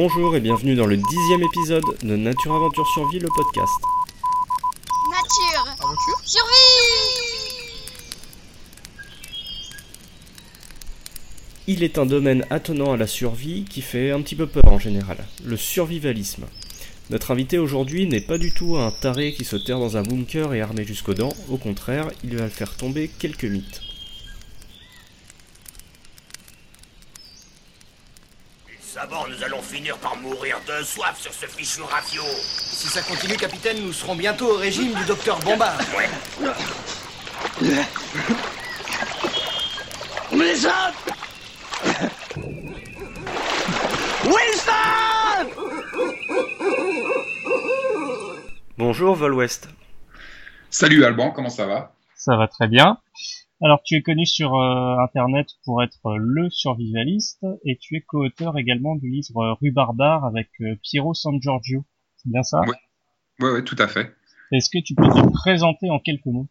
Bonjour et bienvenue dans le dixième épisode de Nature Aventure Survie, le podcast. Nature Aventure Survie Il est un domaine attenant à la survie qui fait un petit peu peur en général, le survivalisme. Notre invité aujourd'hui n'est pas du tout un taré qui se terre dans un bunker et armé jusqu'aux dents, au contraire, il va faire tomber quelques mythes. Nous allons finir par mourir de soif sur ce fichu rafio. Si ça continue, capitaine, nous serons bientôt au régime du docteur Bombard. Ouais. Wilson Wilson Bonjour Vol West. Salut Alban, comment ça va? Ça va très bien. Alors tu es connu sur euh, internet pour être euh, le survivaliste et tu es co-auteur également du livre euh, Rue Barbare avec Piero San Giorgio. C'est bien ça? Ouais. Ouais, ouais, tout à fait. Est-ce que tu peux te présenter en quelques mots?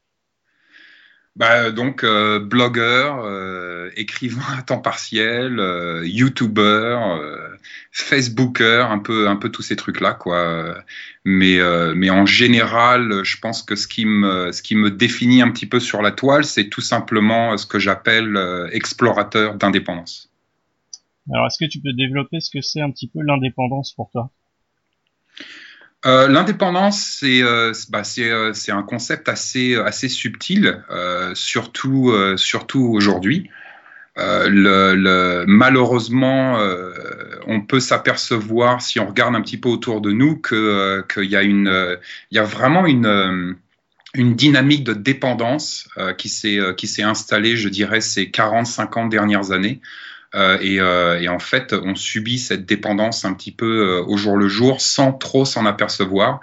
Bah, donc, euh, blogueur, euh, écrivain à temps partiel, euh, youtubeur, euh, facebooker, un peu, un peu tous ces trucs-là, quoi. Mais, euh, en général, je pense que ce qui me, ce qui me définit un petit peu sur la toile, c'est tout simplement ce que j'appelle euh, explorateur d'indépendance. Alors est-ce que tu peux développer ce que c'est un petit peu l'indépendance pour toi? Euh, L'indépendance, c'est euh, bah, euh, c'est un concept assez subtil, surtout aujourd'hui. Malheureusement, on peut s'apercevoir si on regarde un petit peu autour de nous qu'il y a vraiment une dynamique de dépendance qui s'est installée, je dirais, ces 40-50 dernières années. Euh, et, euh, et en fait, on subit cette dépendance un petit peu euh, au jour le jour sans trop s'en apercevoir.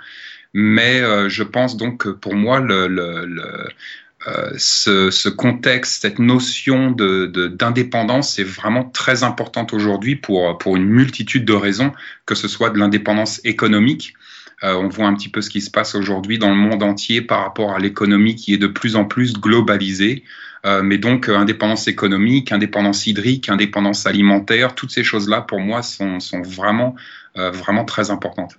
Mais je pense donc que pour moi, ce, contexte, cette notion d'indépendance est vraiment très importante aujourd'hui pour, pour une multitude de raisons, que ce soit de l'indépendance économique. On voit un petit peu ce qui se passe aujourd'hui dans le monde entier par rapport à l'économie qui est de plus en plus globalisée. Euh, mais donc euh, indépendance économique, indépendance hydrique, indépendance alimentaire, toutes ces choses-là pour moi sont, sont vraiment, euh, vraiment très importantes.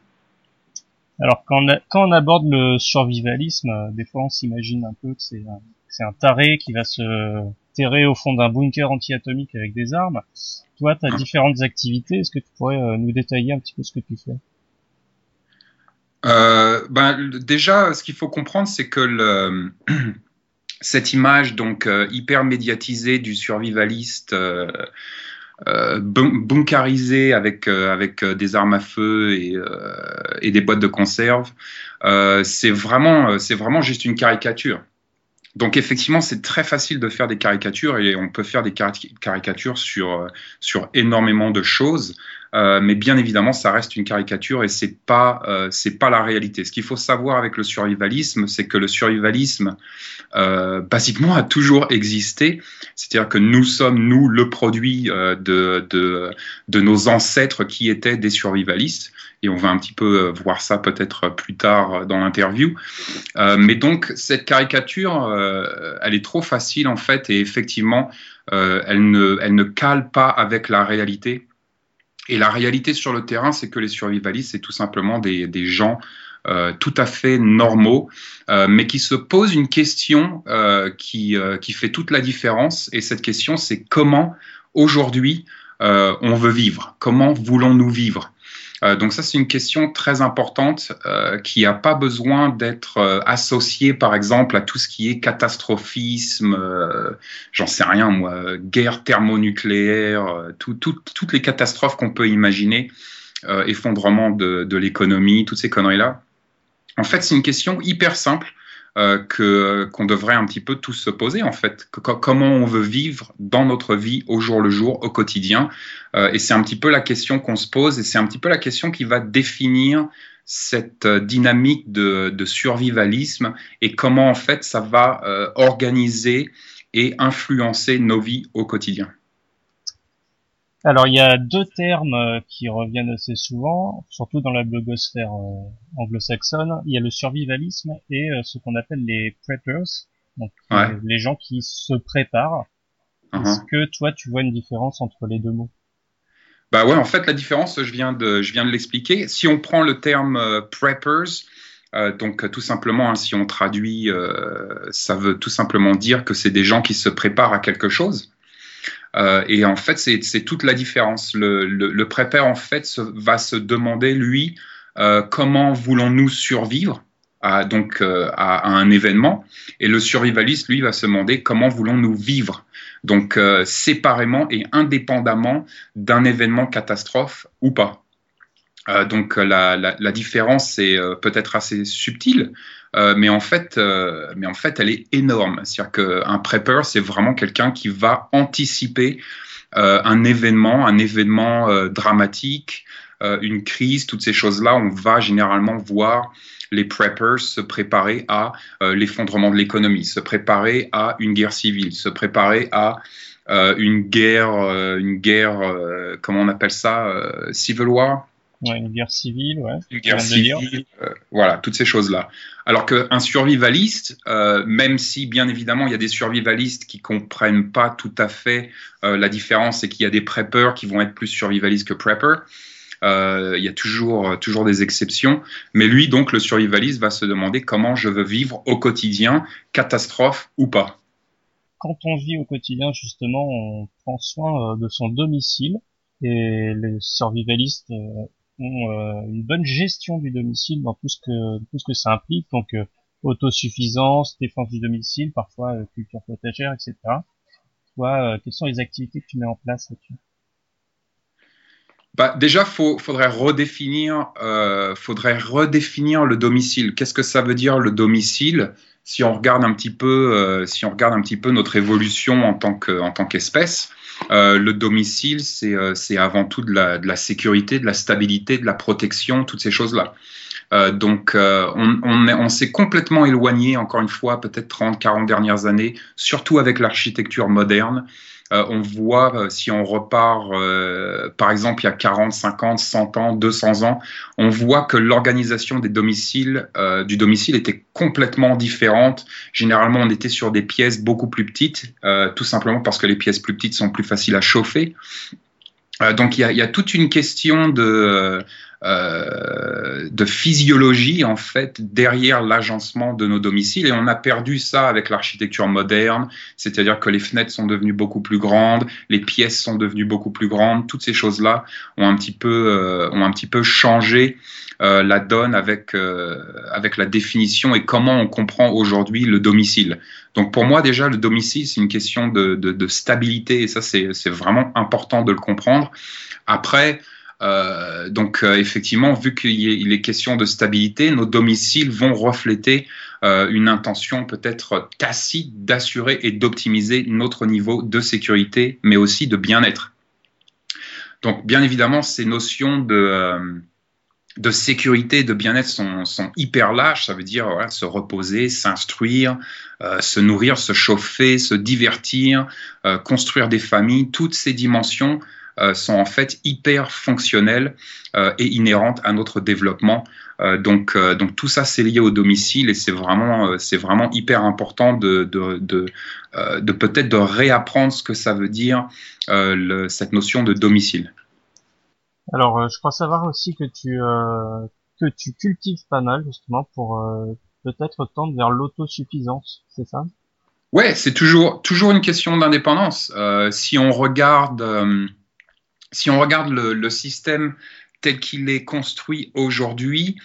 Alors quand on, a- quand on aborde le survivalisme, euh, des fois on s'imagine un peu que c'est un, c'est un taré qui va se terrer au fond d'un bunker anti-atomique avec des armes. Toi, tu as différentes activités. Est-ce que tu pourrais euh, nous détailler un petit peu ce que tu fais? Euh, ben, déjà, ce qu'il faut comprendre, c'est que le, cette image donc euh, hyper médiatisée du survivaliste euh, euh, avec euh, avec des armes à feu et, des boîtes de conserve, c'est vraiment vraiment juste une caricature. Donc effectivement, c'est très facile de faire des caricatures et on peut faire des cari- caricatures sur sur énormément de choses. Euh, mais bien évidemment, ça reste une caricature et c'est pas euh, c'est pas la réalité. Ce qu'il faut savoir avec le survivalisme, c'est que le survivalisme, euh, basiquement, a toujours existé. C'est-à-dire que nous sommes nous le produit de, de nos ancêtres qui étaient des survivalistes. Et on va un petit peu voir ça peut-être plus tard dans l'interview. Mais donc cette caricature, elle est trop facile en fait et effectivement, elle ne elle ne cale pas avec la réalité. Et la réalité sur le terrain, c'est que les survivalistes, c'est tout simplement des, des gens euh, tout à fait normaux, euh, mais qui se posent une question euh, qui, euh, qui fait toute la différence. Et cette question, c'est comment aujourd'hui euh, on veut vivre? Comment voulons-nous vivre? Euh, donc ça, c'est une question très importante euh, qui n'a pas besoin d'être euh, associée, par exemple, à tout ce qui est catastrophisme, euh, j'en sais rien moi, guerre thermonucléaire, euh, tout, tout, toutes les catastrophes qu'on peut imaginer, effondrement de, de l'économie, toutes ces conneries-là. En fait, c'est une question hyper simple euh, que qu'on devrait un petit peu tous se poser en fait. Comment on veut vivre dans notre vie au jour le jour, au quotidien. Euh, et c'est un petit peu la question qu'on se pose et c'est un petit peu la question qui va définir cette euh, dynamique de, survivalisme et comment en fait ça va euh, organiser et influencer nos vies au quotidien. Alors, il y a deux termes euh, qui reviennent assez souvent, surtout dans la blogosphère euh, anglo-saxonne. Il y a le survivalisme et euh, ce qu'on appelle les preppers, donc Ouais. les gens qui se préparent. Uh-huh. Est-ce que toi, tu vois une différence entre les deux mots? Bah ouais, en fait, la différence, je viens de, je viens de l'expliquer. Si on prend le terme euh, preppers, euh, donc tout simplement, hein, si on traduit, euh, ça veut tout simplement dire que c'est des gens qui se préparent à quelque chose. Euh, et en fait, c'est toute la différence. Le, le, prepper, en fait, va se demander, lui, euh, comment voulons-nous survivre à, donc, euh, à, un événement. Et le survivaliste, lui, va se demander comment voulons-nous vivre. Donc, séparément et indépendamment d'un événement catastrophe ou pas. Donc la, différence est peut-être assez subtile, euh, mais en fait, mais en fait, elle est énorme. C'est-à-dire qu'un prepper, c'est vraiment quelqu'un qui va anticiper un événement, un événement dramatique, une crise, toutes ces choses-là. On va généralement voir les preppers se préparer à l'effondrement de l'économie, se préparer à une guerre civile, se préparer à une guerre, une guerre, comment on appelle ça, civil war Ouais, une guerre civile, ouais. Une guerre civile, euh, voilà, toutes ces choses-là. Alors qu'un survivaliste, euh, même si bien évidemment il y a des survivalistes qui comprennent pas tout à fait euh, la différence et qu'il y a des preppers qui vont être plus survivalistes que preppers, il y a toujours, toujours des exceptions. Mais lui, donc, le survivaliste va se demander comment je veux vivre au quotidien, catastrophe ou pas. Quand on vit au quotidien, justement, on prend soin de son domicile et les survivalistes euh, une bonne gestion du domicile dans tout ce que tout ce que ça implique, donc euh, autosuffisance, défense du domicile, parfois euh, culture potagère, etc. Toi, quelles sont les activités que tu mets en place là-dessus? Bah, déjà, faut, faudrait redéfinir, euh, faudrait redéfinir le domicile. Qu'est-ce que ça veut dire le domicile? Si on regarde un petit peu, euh, si on regarde un petit peu notre évolution en tant que, en tant qu'espèce, euh, le domicile, c'est, euh, c'est avant tout de la, de la sécurité, de la stabilité, de la protection, toutes ces choses-là. Euh, donc, euh, on, on, on s'est complètement éloigné, encore une fois, peut-être 30, 40 dernières années, surtout avec l'architecture moderne. Euh, on voit, euh, si on repart, euh, par exemple, il y a 40, 50, 100 ans, 200 ans, on voit que l'organisation des domiciles, du domicile était complètement différente. Généralement, on était sur des pièces beaucoup plus petites, tout simplement parce que les pièces plus petites sont plus faciles à chauffer. donc, il y, il y, a, toute une question de euh, de physiologie en fait derrière l'agencement de nos domiciles et on a perdu ça avec l'architecture moderne, c'est-à-dire que les fenêtres sont devenues beaucoup plus grandes, les pièces sont devenues beaucoup plus grandes, toutes ces choses-là ont un petit peu euh, ont un petit peu changé euh, la donne avec euh, avec la définition et comment on comprend aujourd'hui le domicile. Donc pour moi déjà le domicile c'est une question de, de, de stabilité et ça c'est c'est vraiment important de le comprendre. Après euh, donc euh, effectivement, vu qu'il est question de stabilité, nos domiciles vont refléter euh, une intention peut-être tacite d'assurer et d'optimiser notre niveau de sécurité, mais aussi de bien-être. Donc bien évidemment, ces notions de, sécurité, de bien-être sont, hyper larges. Ça veut dire se reposer, s'instruire, se nourrir, se chauffer, se divertir, construire des familles. Toutes ces dimensions sont en fait hyper fonctionnelles euh, et inhérentes à notre développement. Euh, donc, donc tout ça c'est lié au domicile et c'est vraiment c'est vraiment hyper important de de, de, de peut-être de réapprendre ce que ça veut dire le, cette notion de domicile. Alors, je crois savoir aussi que tu que tu cultives pas mal justement pour peut-être tendre vers l'autosuffisance, c'est ça? Ouais, c'est toujours toujours une question d'indépendance. Euh, si on regarde euh, si on regarde le, système tel qu'il est construit aujourd'hui,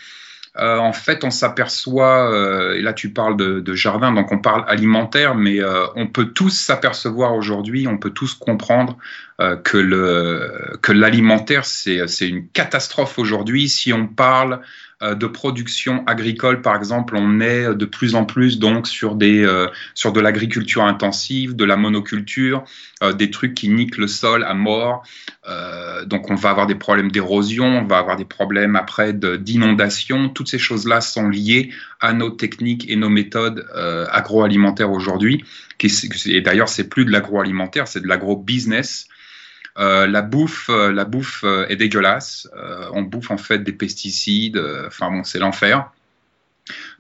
euh, en fait, on s'aperçoit, euh, et là tu parles de, jardin, donc on parle alimentaire, mais euh, on peut tous s'apercevoir aujourd'hui, on peut tous comprendre que le que l'alimentaire c'est une catastrophe aujourd'hui. Si on parle euh, de production agricole, par exemple, on est de plus en plus donc sur euh, de l'agriculture intensive, de la monoculture, euh, des trucs qui niquent le sol à mort. donc on va avoir des problèmes d'érosion, on va avoir des problèmes après d'inondation. Toutes ces choses-là sont liées à nos techniques et nos méthodes agroalimentaires aujourd'hui. Et d'ailleurs, c'est plus de l'agroalimentaire, c'est de l'agro-business. Euh, la bouffe, euh, la bouffe euh, est dégueulasse. on bouffe en fait des pesticides. Enfin bon, c'est l'enfer.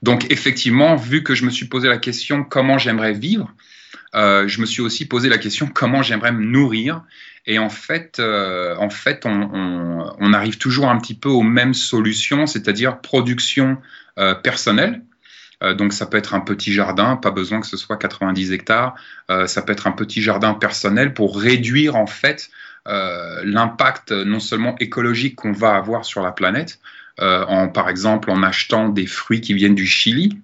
Donc effectivement, vu que je me suis posé la question comment j'aimerais vivre, je me suis aussi posé la question comment j'aimerais me nourrir. Et en fait, en fait on, arrive toujours un petit peu aux mêmes solutions, c'est-à-dire production personnelle. Euh, donc ça peut être un petit jardin, pas besoin que ce soit 90 hectares. Euh, ça peut être un petit jardin personnel pour réduire en fait l'impact non seulement écologique qu'on va avoir sur la planète, en, par exemple en achetant des fruits qui viennent du Chili,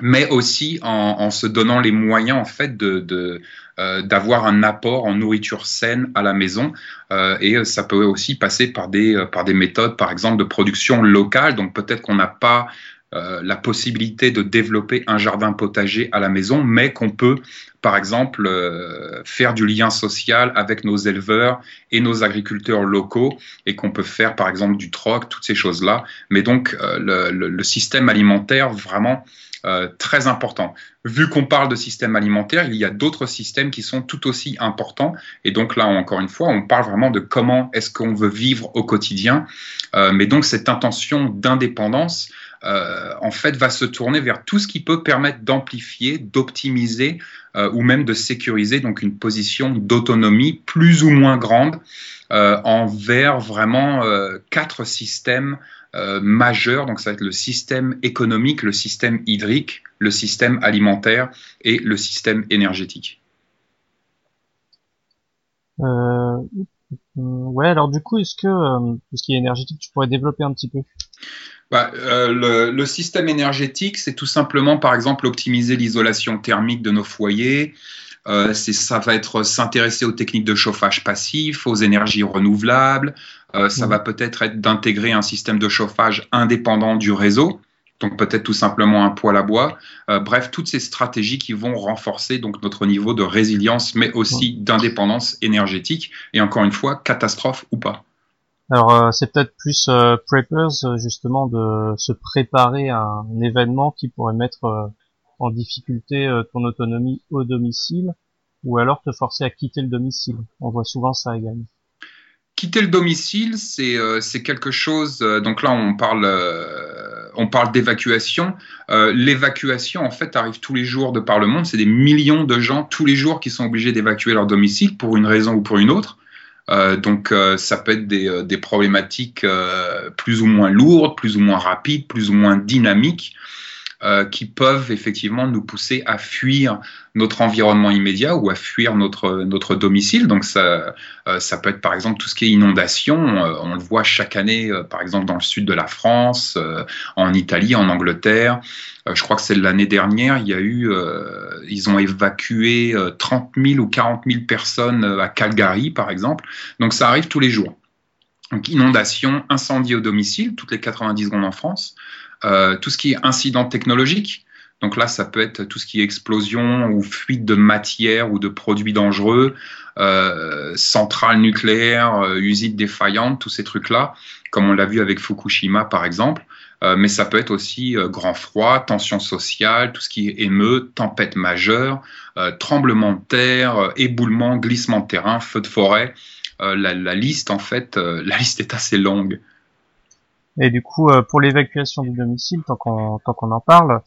mais aussi en, se donnant les moyens en fait de, euh, d'avoir un apport en nourriture saine à la maison euh, et ça peut aussi passer par des euh, par des méthodes par exemple de production locale donc peut-être qu'on n'a pas euh, la possibilité de développer un jardin potager à la maison, mais qu'on peut, par exemple, euh, faire du lien social avec nos éleveurs et nos agriculteurs locaux, et qu'on peut faire, par exemple, du troc, toutes ces choses-là. Mais donc, euh, le, le, le, système alimentaire, vraiment, euh, très important. Vu qu'on parle de système alimentaire, il y a d'autres systèmes qui sont tout aussi importants. Et donc là, encore une fois, on parle vraiment de comment est-ce qu'on veut vivre au quotidien. Euh, mais donc cette intention d'indépendance, euh, en fait, va se tourner vers tout ce qui peut permettre d'amplifier, d'optimiser euh, ou même de sécuriser donc une position d'autonomie plus ou moins grande euh, envers vraiment quatre systèmes euh, majeurs. Donc, ça va être le système économique, le système hydrique, le système alimentaire et le système énergétique. Euh, ouais, alors du coup, est-ce que euh, tout ce qui est énergétique, tu pourrais développer un petit peu? Bah, euh, le, le, système énergétique, c'est tout simplement, par exemple, optimiser l'isolation thermique de nos foyers. Euh, ça va être s'intéresser aux techniques de chauffage passif, aux énergies renouvelables. Euh, ça mmh. va peut-être être, être d'intégrer un système de chauffage indépendant du réseau. Donc peut-être tout simplement un poêle à bois. Euh, bref, toutes ces stratégies qui vont renforcer donc notre niveau de résilience, mais aussi d'indépendance énergétique. Et encore une fois, catastrophe ou pas. Alors euh, c'est peut-être plus euh, preppers euh, justement de se préparer à un événement qui pourrait mettre en difficulté ton autonomie au domicile ou alors te forcer à quitter le domicile. On voit souvent ça également. Quitter le domicile, c'est quelque chose. donc là, on parle on parle d'évacuation. L'évacuation, en fait, arrive tous les jours de par le monde. C'est des millions de gens tous les jours qui sont obligés d'évacuer leur domicile pour une raison ou pour une autre. Euh, donc euh, ça peut être des, euh, des problématiques plus ou moins lourdes, plus ou moins rapides, plus ou moins dynamiques. Euh, qui peuvent effectivement nous pousser à fuir notre environnement immédiat ou à fuir notre, notre domicile. Donc ça, euh, ça peut être par exemple tout ce qui est inondation. Euh, on le voit chaque année, par exemple dans le sud de la France, en Italie, en Angleterre. je crois que c'est l'année dernière, il y a eu, ils ont évacué 30 000 ou 40 000 personnes à Calgary, par exemple. Donc ça arrive tous les jours. Donc inondation, incendie au domicile, toutes les 90 secondes en France. Euh, tout ce qui est incident technologique. Donc là, ça peut être tout ce qui est explosion ou fuite de matière ou de produits dangereux, euh, centrales nucléaires, euh, usines défaillantes, tous ces trucs-là, comme on l'a vu avec Fukushima par exemple. Euh, mais ça peut être aussi euh, grand froid, tension sociale, tout ce qui est tempête majeure, euh, tremblement de terre, éboulement, glissement de terrain, feu de forêt. La, la, liste, en fait, la liste est assez longue. Et du coup, euh, pour l'évacuation du domicile, tant qu'on tant qu'on en parle,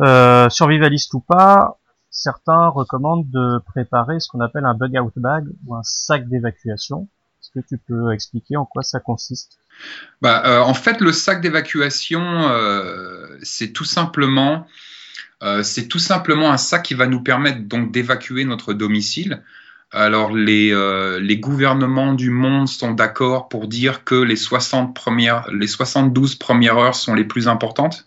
euh, survivaliste ou pas, certains recommandent de préparer ce qu'on appelle un bug out bag ou un sac d'évacuation. Est-ce que tu peux expliquer en quoi ça consiste? Bah, euh, En fait, le sac d'évacuation, euh, c'est tout simplement euh, c'est tout simplement un sac qui va nous permettre donc d'évacuer notre domicile alors les, euh, les gouvernements du monde sont d'accord pour dire que les, 60 premières, les 72 premières heures sont les plus importantes.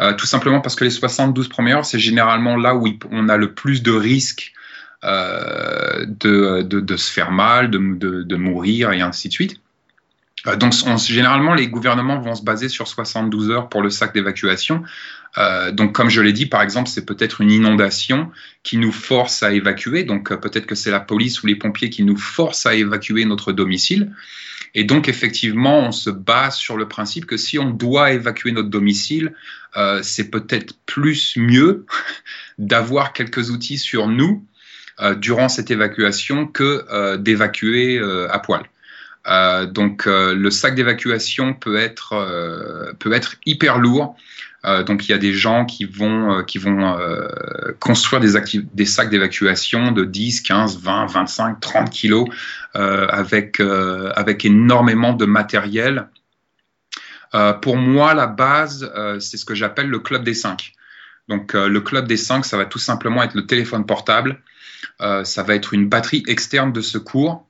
Euh, tout simplement parce que les 72 premières heures, c'est généralement là où on a le plus de risques euh, de, de, de, se faire mal, de, de, de, mourir et ainsi de suite. Euh, donc on, généralement, les gouvernements vont se baser sur 72 heures pour le sac d'évacuation. Euh, donc, comme je l'ai dit, par exemple, c'est peut-être une inondation qui nous force à évacuer. Donc, euh, peut-être que c'est la police ou les pompiers qui nous forcent à évacuer notre domicile. Et donc, effectivement, on se base sur le principe que si on doit évacuer notre domicile, euh, c'est peut-être plus mieux d'avoir quelques outils sur nous euh, durant cette évacuation que d'évacuer à poil. Donc, le sac d'évacuation peut être peut être hyper lourd. Euh, donc il y a des gens qui vont, euh, qui vont euh, construire des, sacs d'évacuation de 10, 15, 20, 25, 30 kilos avec, avec énormément de matériel. pour moi, la base, c'est ce que j'appelle le club des 5. Donc le club des 5, ça va tout simplement être le téléphone portable, ça va être une batterie externe de secours, euh,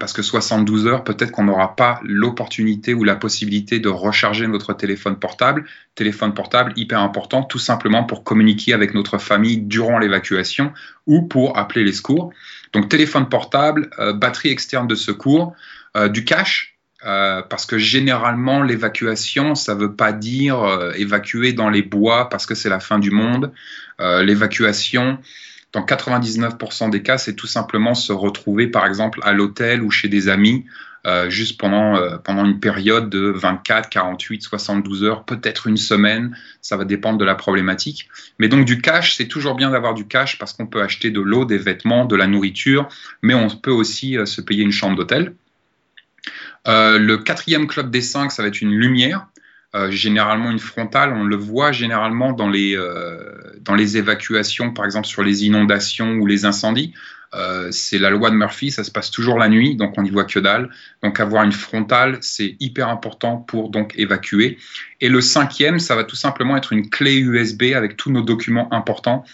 parce que 72 heures, peut-être qu'on n'aura pas l'opportunité ou la possibilité de recharger notre téléphone portable. Téléphone portable, hyper important, tout simplement pour communiquer avec notre famille durant l'évacuation ou pour appeler les secours. Donc téléphone portable, euh, batterie externe de secours, euh, du cash, parce que généralement l'évacuation, ça ne veut pas dire évacuer dans les bois parce que c'est la fin du monde. l'évacuation, dans 99% des cas, c'est tout simplement se retrouver, par exemple, à l'hôtel ou chez des amis, euh, juste pendant, euh, pendant une période de 24, 48, 72 heures, peut-être une semaine, ça va dépendre de la problématique. Mais donc du cash, c'est toujours bien d'avoir du cash parce qu'on peut acheter de l'eau, des vêtements, de la nourriture, mais on peut aussi euh, se payer une chambre d'hôtel. le quatrième club des cinq, ça va être une lumière. Généralement une frontale. On le voit généralement dans les, dans les évacuations, par exemple sur les inondations ou les incendies. Euh, c'est la loi de Murphy, ça se passe toujours la nuit, donc on n'y voit que dalle. Donc avoir une frontale, c'est hyper important pour donc évacuer. Et le cinquième, ça va tout simplement être une clé USB avec tous nos documents importants.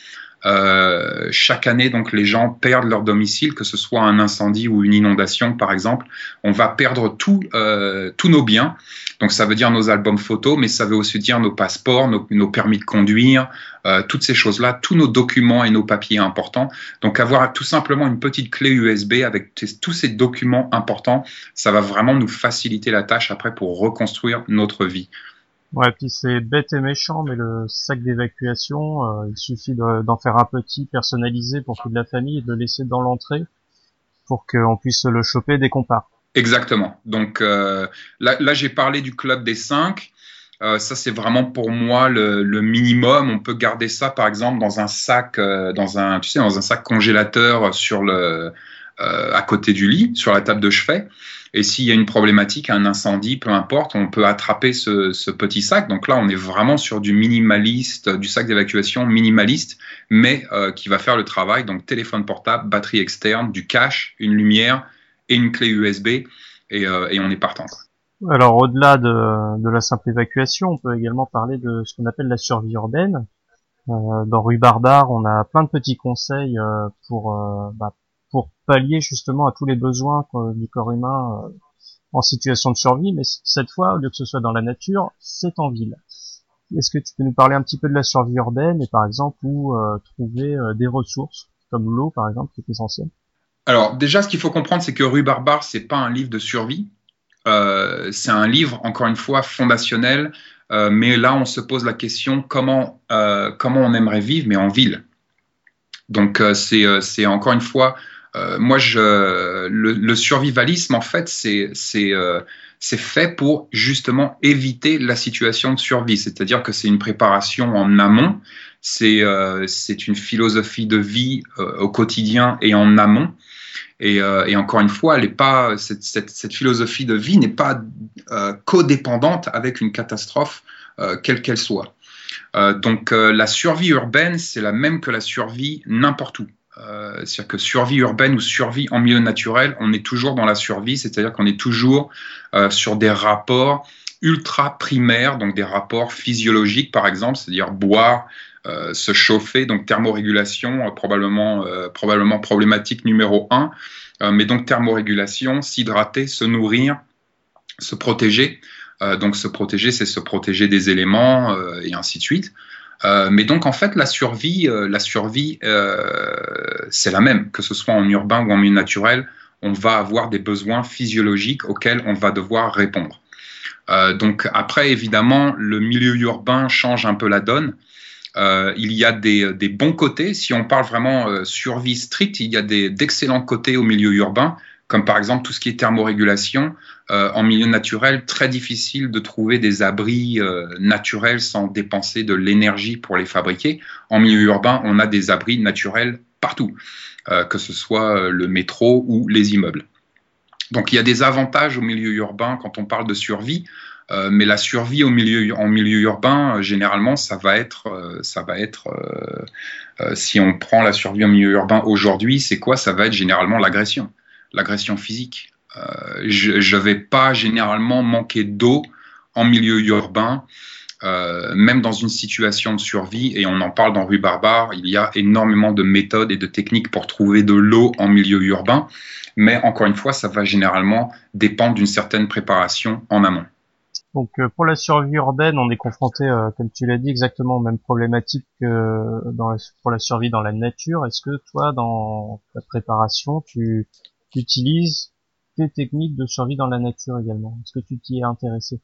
Euh, chaque année, donc, les gens perdent leur domicile, que ce soit un incendie ou une inondation, par exemple. On va perdre euh, tous nos biens. Donc, ça veut dire nos albums photos, mais ça veut aussi dire nos passeports, nos, permis de conduire, euh, toutes ces choses-là, tous nos documents et nos papiers importants. Donc, avoir tout simplement une petite clé USB avec tous ces documents importants, ça va vraiment nous faciliter la tâche après pour reconstruire notre vie. Ouais, puis c'est bête et méchant, mais le sac d'évacuation, euh, il suffit d'en faire un petit personnalisé pour toute la famille et de le laisser dans l'entrée pour qu'on puisse le choper dès qu'on part. Exactement. Donc euh, là, j'ai parlé du club des cinq. Euh, ça, c'est vraiment pour moi le, le, minimum. On peut garder ça, par exemple, dans un sac, dans un, tu sais, dans un sac congélateur sur le, à côté du lit, sur la table de chevet. Et s'il y a une problématique, un incendie, peu importe, on peut attraper ce, petit sac. Donc là, on est vraiment sur du minimaliste, du sac d'évacuation minimaliste, mais euh, qui va faire le travail. Donc téléphone portable, batterie externe, du cash, une lumière et une clé USB, et, euh, on est partant. Alors au-delà de, la simple évacuation, on peut également parler de ce qu'on appelle la survie urbaine. Euh, dans Rue Barbare, on a plein de petits conseils pour bah, pour pallier justement à tous les besoins du corps humain euh, en situation de survie, mais cette fois, au lieu que ce soit dans la nature, c'est en ville. Est-ce que tu peux nous parler un petit peu de la survie urbaine et par exemple où euh, trouver euh, des ressources comme l'eau par exemple qui est essentielle? Alors déjà, ce qu'il faut comprendre, c'est que Rue Barbare, c'est pas un livre de survie, c'est un livre encore une fois fondationnel, mais là on se pose la question comment comment on aimerait vivre, mais en ville. Donc c'est encore une fois euh, moi, je, le, survivalisme, en fait, c'est euh, fait pour justement éviter la situation de survie. C'est-à-dire que c'est une préparation en amont, c'est euh, une philosophie de vie au quotidien et en amont. Et, et encore une fois, elle est pas, cette, cette, cette, philosophie de vie n'est pas codépendante avec une catastrophe, quelle qu'elle soit. donc la survie urbaine, c'est la même que la survie n'importe où. Euh, c'est-à-dire que survie urbaine ou survie en milieu naturel, on est toujours dans la survie, c'est-à-dire qu'on est toujours euh, sur des rapports ultra primaires, donc des rapports physiologiques par exemple, c'est-à-dire boire, euh, se chauffer, donc thermorégulation, probablement, probablement problématique numéro un, mais donc thermorégulation, s'hydrater, se nourrir, se protéger. donc se protéger, c'est se protéger des éléments et ainsi de suite. Euh, mais donc en fait la survie, euh, la survie, euh, c'est la même, que ce soit en urbain ou en milieu naturel, on va avoir des besoins physiologiques auxquels on va devoir répondre. donc après évidemment le milieu urbain change un peu la donne. il y a des, des, bons côtés. Si on parle vraiment survie stricte, il y a d'excellents côtés au milieu urbain comme par exemple tout ce qui est thermorégulation. Euh, en milieu naturel, très difficile de trouver des abris euh, naturels sans dépenser de l'énergie pour les fabriquer. En milieu urbain, on a des abris naturels partout, euh, que ce soit le métro ou les immeubles. Donc il y a des avantages au milieu urbain quand on parle de survie. Mais la survie au milieu, en milieu urbain, généralement, ça va être, ça va être si on prend la survie en milieu urbain aujourd'hui, c'est quoi? Ça va être généralement l'agression, l'agression physique. je ne vais pas généralement manquer d'eau en milieu urbain, même dans une situation de survie, et on en parle dans Rue Barbare, il y a énormément de méthodes et de techniques pour trouver de l'eau en milieu urbain, mais encore une fois, ça va généralement dépendre d'une certaine préparation en amont. Donc euh, pour la survie urbaine, on est confronté, euh, comme tu l'as dit, exactement aux mêmes problématiques que pour la survie dans la nature. Est-ce que toi, dans ta préparation, tu, utilises tes techniques de survie dans la nature également Est-ce que tu t'y es intéressé?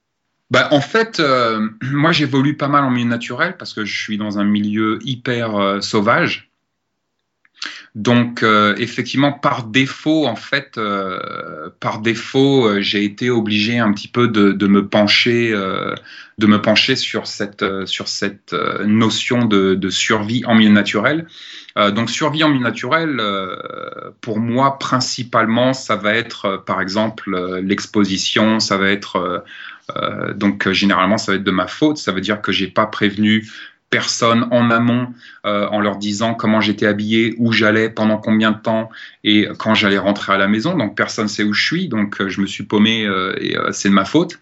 Bah, en fait, euh, moi j'évolue pas mal en milieu naturel parce que je suis dans un milieu hyper sauvage. Donc euh, effectivement, par défaut, en fait, euh, par défaut, euh, j'ai été obligé un petit peu de, de me pencher, de me pencher sur cette sur cette notion de, de, survie en milieu naturel. donc survie en milieu naturel, pour moi principalement, ça va être par exemple l'exposition, ça va être donc généralement ça va être de ma faute, ça veut dire que j'ai pas prévenu personne en amont euh, en leur disant comment j'étais habillé, où j'allais, pendant combien de temps et quand j'allais rentrer à la maison. Donc personne sait où je suis, donc euh, je me suis paumé euh, et c'est de ma faute.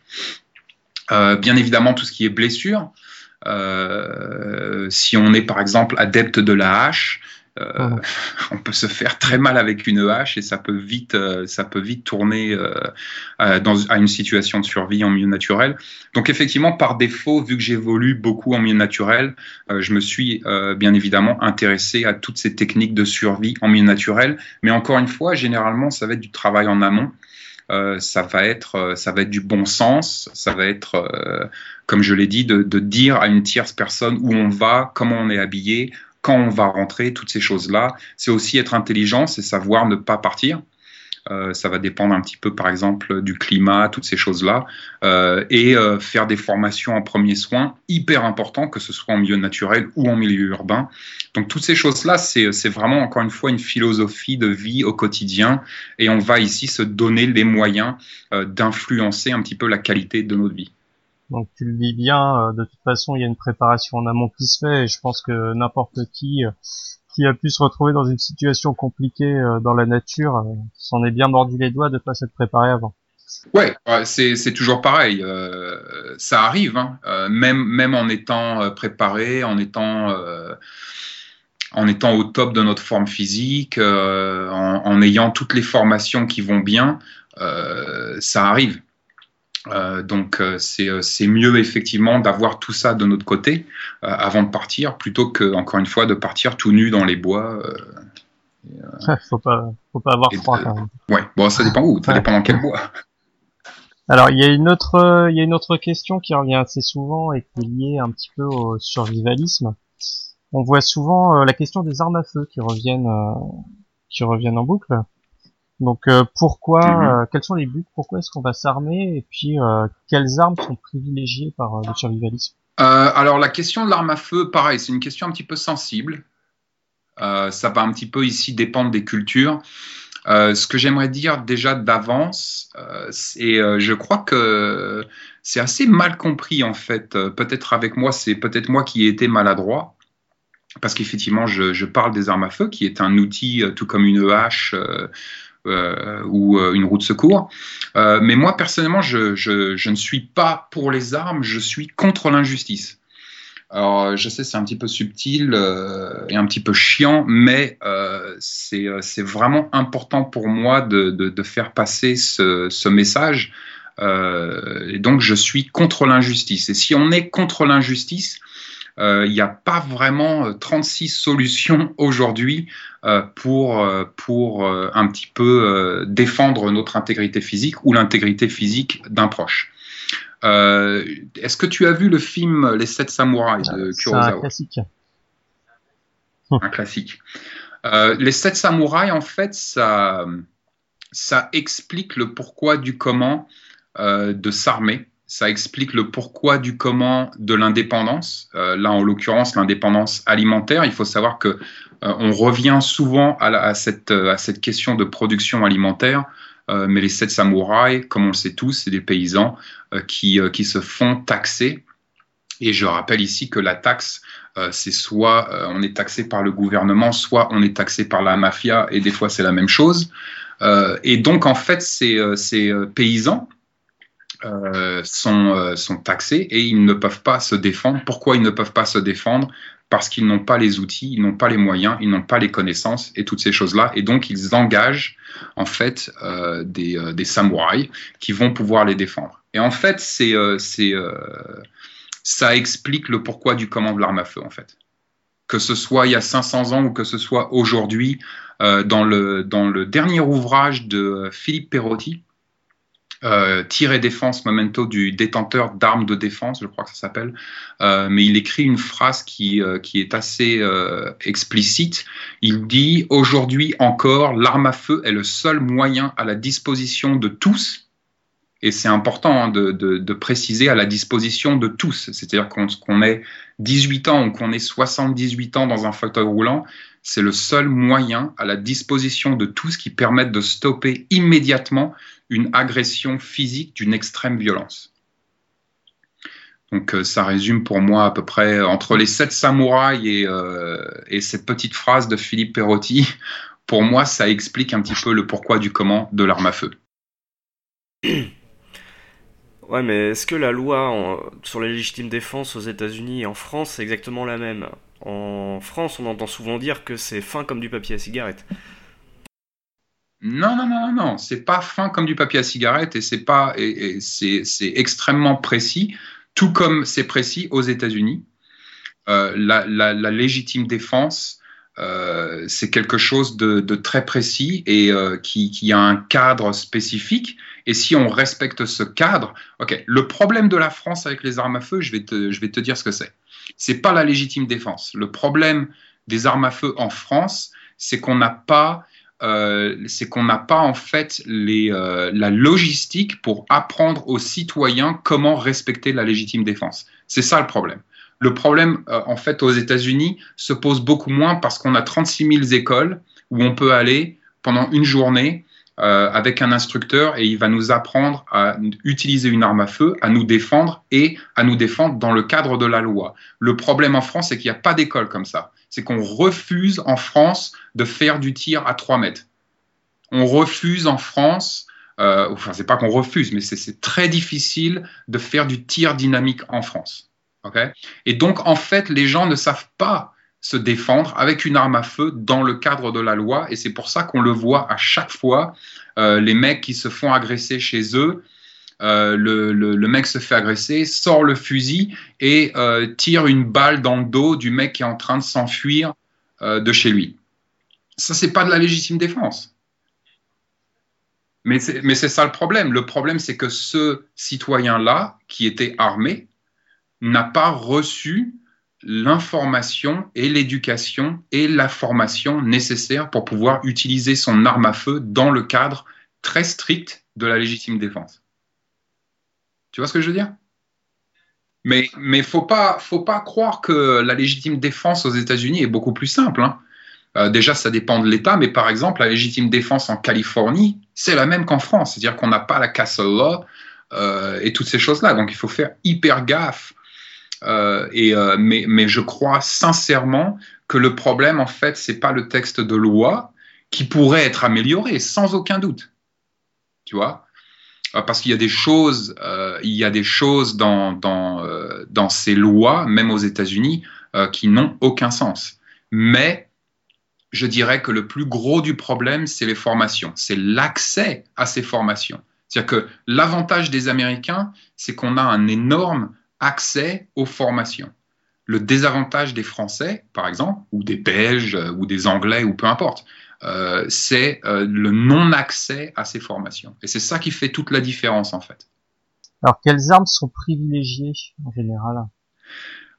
bien évidemment tout ce qui est blessure. si on est par exemple adepte de la hache, euh, on peut se faire très mal avec une hache et ça peut vite, euh, ça peut vite tourner euh, dans, à une situation de survie en milieu naturel. Donc effectivement, par défaut, vu que j'évolue beaucoup en milieu naturel, je me suis bien évidemment intéressé à toutes ces techniques de survie en milieu naturel. Mais encore une fois, généralement, ça va être du travail en amont. ça va être, ça va être du bon sens. Ça va être, comme je l'ai dit, de dire à une tierce personne où on va, comment on est habillé, quand on va rentrer, toutes ces choses-là. C'est aussi être intelligent, c'est savoir ne pas partir. Euh, ça va dépendre un petit peu, par exemple, du climat, toutes ces choses-là, euh, et euh, faire des formations en premiers soins, hyper important, que ce soit en milieu naturel ou en milieu urbain. Donc toutes ces choses-là, c'est vraiment encore une fois une philosophie de vie au quotidien, et on va ici se donner les moyens d'influencer un petit peu la qualité de notre vie. Donc tu le dis bien, euh, de toute façon il y a une préparation en amont qui se fait et je pense que n'importe qui euh, qui a pu se retrouver dans une situation compliquée euh, dans la nature s'en est bien mordu les doigts de pas s'être préparé avant. Ouais, c'est toujours pareil. ça arrive, hein. même même en étant préparé, en étant en étant au top de notre forme physique, en, en, ayant toutes les formations qui vont bien, ça arrive. Euh, donc euh, euh, c'est mieux effectivement d'avoir tout ça de notre côté avant de partir plutôt que encore une fois de partir tout nu dans les bois. faut pas faut pas avoir froid quand même. Ouais, bon ça dépend où, ça dépend dans quel bois. Alors il y a une autre il y a une autre question qui revient assez souvent et qui est liée un petit peu au survivalisme. On voit souvent la question des armes à feu qui reviennent qui reviennent en boucle. Donc euh, pourquoi, mhm. euh, quels sont les buts, pourquoi est-ce qu'on va s'armer? Et puis euh, quelles armes sont privilégiées par le survivalisme? Alors la question de l'arme à feu, pareil, c'est une question un petit peu sensible. ça va un petit peu ici dépendre des cultures. ce que j'aimerais dire déjà d'avance, et je crois que c'est assez mal compris en fait. peut-être avec moi, c'est peut-être moi qui ai été maladroit parce qu'effectivement, je, je, parle des armes à feu, qui est un outil tout comme une hache euh, ou euh, une roue de secours. Euh, mais moi, personnellement, je, je, ne suis pas pour les armes, je suis contre l'injustice. Alors, je sais, c'est un petit peu subtil et un petit peu chiant, mais c'est vraiment important pour moi de, de, faire passer ce message. et donc, je suis contre l'injustice. Et si on est contre l'injustice, il n'y a pas vraiment 36 solutions aujourd'hui euh, pour, euh, pour euh, un petit peu défendre notre intégrité physique ou l'intégrité physique d'un proche. Est-ce que tu as vu le film Les Sept Samouraïs de Kurosawa un classique. Un classique. les Sept Samouraïs, en fait, ça, ça explique le pourquoi du comment de s'armer ça explique le pourquoi du comment de l'indépendance. là, en l'occurrence, l'indépendance alimentaire. Il faut savoir que euh, on revient souvent à, cette, euh, à, cette, question de production alimentaire. mais les sept samouraïs, comme on le sait tous, c'est des paysans qui, qui se font taxer. Et je rappelle ici que la taxe, c'est soit on est taxé par le gouvernement, soit on est taxé par la mafia, et des fois c'est la même chose. et donc en fait, ces, ces paysans sont, sont taxés et ils ne peuvent pas se défendre. Pourquoi ils ne peuvent pas se défendre? Parce qu'ils n'ont pas les outils, ils n'ont pas les moyens, ils n'ont pas les connaissances et toutes ces choses-là. Et donc, ils engagent en fait euh, des, euh, des, samouraïs qui vont pouvoir les défendre. Et en fait, c'est, euh, euh, ça explique le pourquoi du comment de l'arme à feu, en fait. Que ce soit il y a 500 ans ou que ce soit aujourd'hui, euh, dans, le, dans le dernier ouvrage de Philippe Perotti, euh, défense memento du détenteur d'armes de défense, je crois que ça s'appelle. Euh, mais il écrit une phrase qui, euh, qui est assez euh, explicite. Il dit Aujourd'hui encore, l'arme à feu est le seul moyen à la disposition de tous. Et c'est important hein, de, préciser à la disposition de tous. C'est-à-dire qu'on qu ait 18 ans ou qu'on ait 78 ans dans un fauteuil roulant, c'est le seul moyen à la disposition de tous qui permettent de stopper immédiatement une agression physique d'une extrême violence. Donc euh, ça résume pour moi à peu près entre les sept samouraïs euh, et cette petite phrase de Philippe Perotti, pour moi ça explique un petit peu le pourquoi du comment de l'arme à feu. Ouais, mais est-ce que la loi sur la légitime défense aux États-Unis et en France c'est exactement la même? En France, on entend souvent dire que c'est fin comme du papier à cigarette. Non, non, non, non, non, c'est pas fin comme du papier à cigarette et c'est pas, et, et c'est extrêmement précis, tout comme c'est précis aux États-Unis. Euh, la, légitime défense, euh, c'est quelque chose de, très précis et euh, qui, a un cadre spécifique. Et si on respecte ce cadre, ok. Le problème de la France avec les armes à feu, je vais te, dire ce que c'est. C'est pas la légitime défense. Le problème des armes à feu en France, c'est qu'on n'a pas euh, c'est qu'on n'a pas en fait la logistique pour apprendre aux citoyens comment respecter la légitime défense. C'est ça le problème. Le problème, euh, en fait, aux États-Unis se pose beaucoup moins parce qu'on a 36 000 écoles où on peut aller pendant une journée euh, avec un instructeur et il va nous apprendre à utiliser une arme à feu, à nous défendre et à nous défendre dans le cadre de la loi. Le problème en France, c'est qu'il n'y a pas d'école comme ça. C'est qu'on refuse en France de faire du tir à 3 mètres. On refuse en France, euh, enfin c'est pas qu'on refuse, mais c'est très difficile de faire du tir dynamique en France. Et donc en fait, les gens ne savent pas se défendre avec une arme à feu dans le cadre de la loi. Et c'est pour ça qu'on le voit à chaque fois, euh, les mecs qui se font agresser chez eux. Euh, le, mec se fait agresser, sort le fusil et euh, tire une balle dans le dos du mec qui est en train de s'enfuir de chez lui. Ça, c'est pas de la légitime défense. Mais c'est ça le problème. Le problème, c'est que ce citoyen-là, qui était armé, n'a pas reçu l'information et l'éducation et la formation nécessaires pour pouvoir utiliser son arme à feu dans le cadre très strict de la légitime défense. Tu vois ce que je veux dire? Mais mais faut pas faut pas croire que la légitime défense aux États-Unis est beaucoup plus simple. Hein. Euh, déjà, ça dépend de l'État, mais par exemple, la légitime défense en Californie, c'est la même qu'en France, c'est-à-dire qu'on n'a pas la castle law euh, et toutes ces choses-là. Donc, il faut faire hyper gaffe euh, euh, mais, je crois sincèrement que le problème, en fait, c'est pas le texte de loi qui pourrait être amélioré, sans aucun doute. Tu vois? Euh, Parce qu'il y a des choses, il y a des choses dans ces lois, même aux États-Unis, qui n'ont aucun sens. Mais je dirais que le plus gros du problème, c'est les formations, c'est l'accès à ces formations. C'est-à-dire que l'avantage des Américains, c'est qu'on a un énorme accès aux formations. Le désavantage des Français, par exemple, ou des Belges, ou des Anglais, ou peu importe, euh, c'est euh, le non-accès à ces formations. Et c'est ça qui fait toute la différence, en fait. Alors, quelles armes sont privilégiées en général?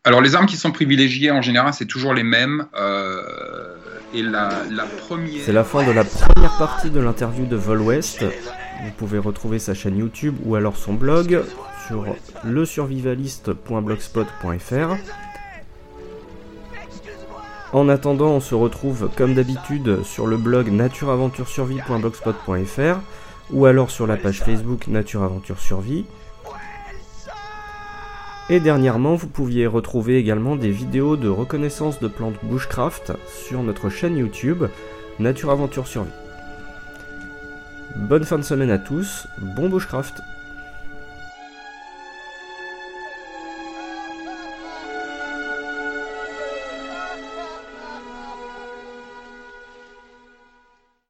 Alors, les armes qui sont privilégiées en général, c'est toujours les mêmes. Euh, et la, la première. C'est la fin de la première partie de l'interview de Vol West. Vous pouvez retrouver sa chaîne YouTube ou alors son blog sur lesurvivaliste.blogspot.fr. En attendant, on se retrouve comme d'habitude sur le blog natureaventuresurvie.blogspot.fr ou alors sur la page Facebook Nature Aventure. Et dernièrement, vous pouviez retrouver également des vidéos de reconnaissance de plantes bushcraft sur notre chaîne YouTube Nature Aventure. Bonne fin de semaine à tous, bon bushcraft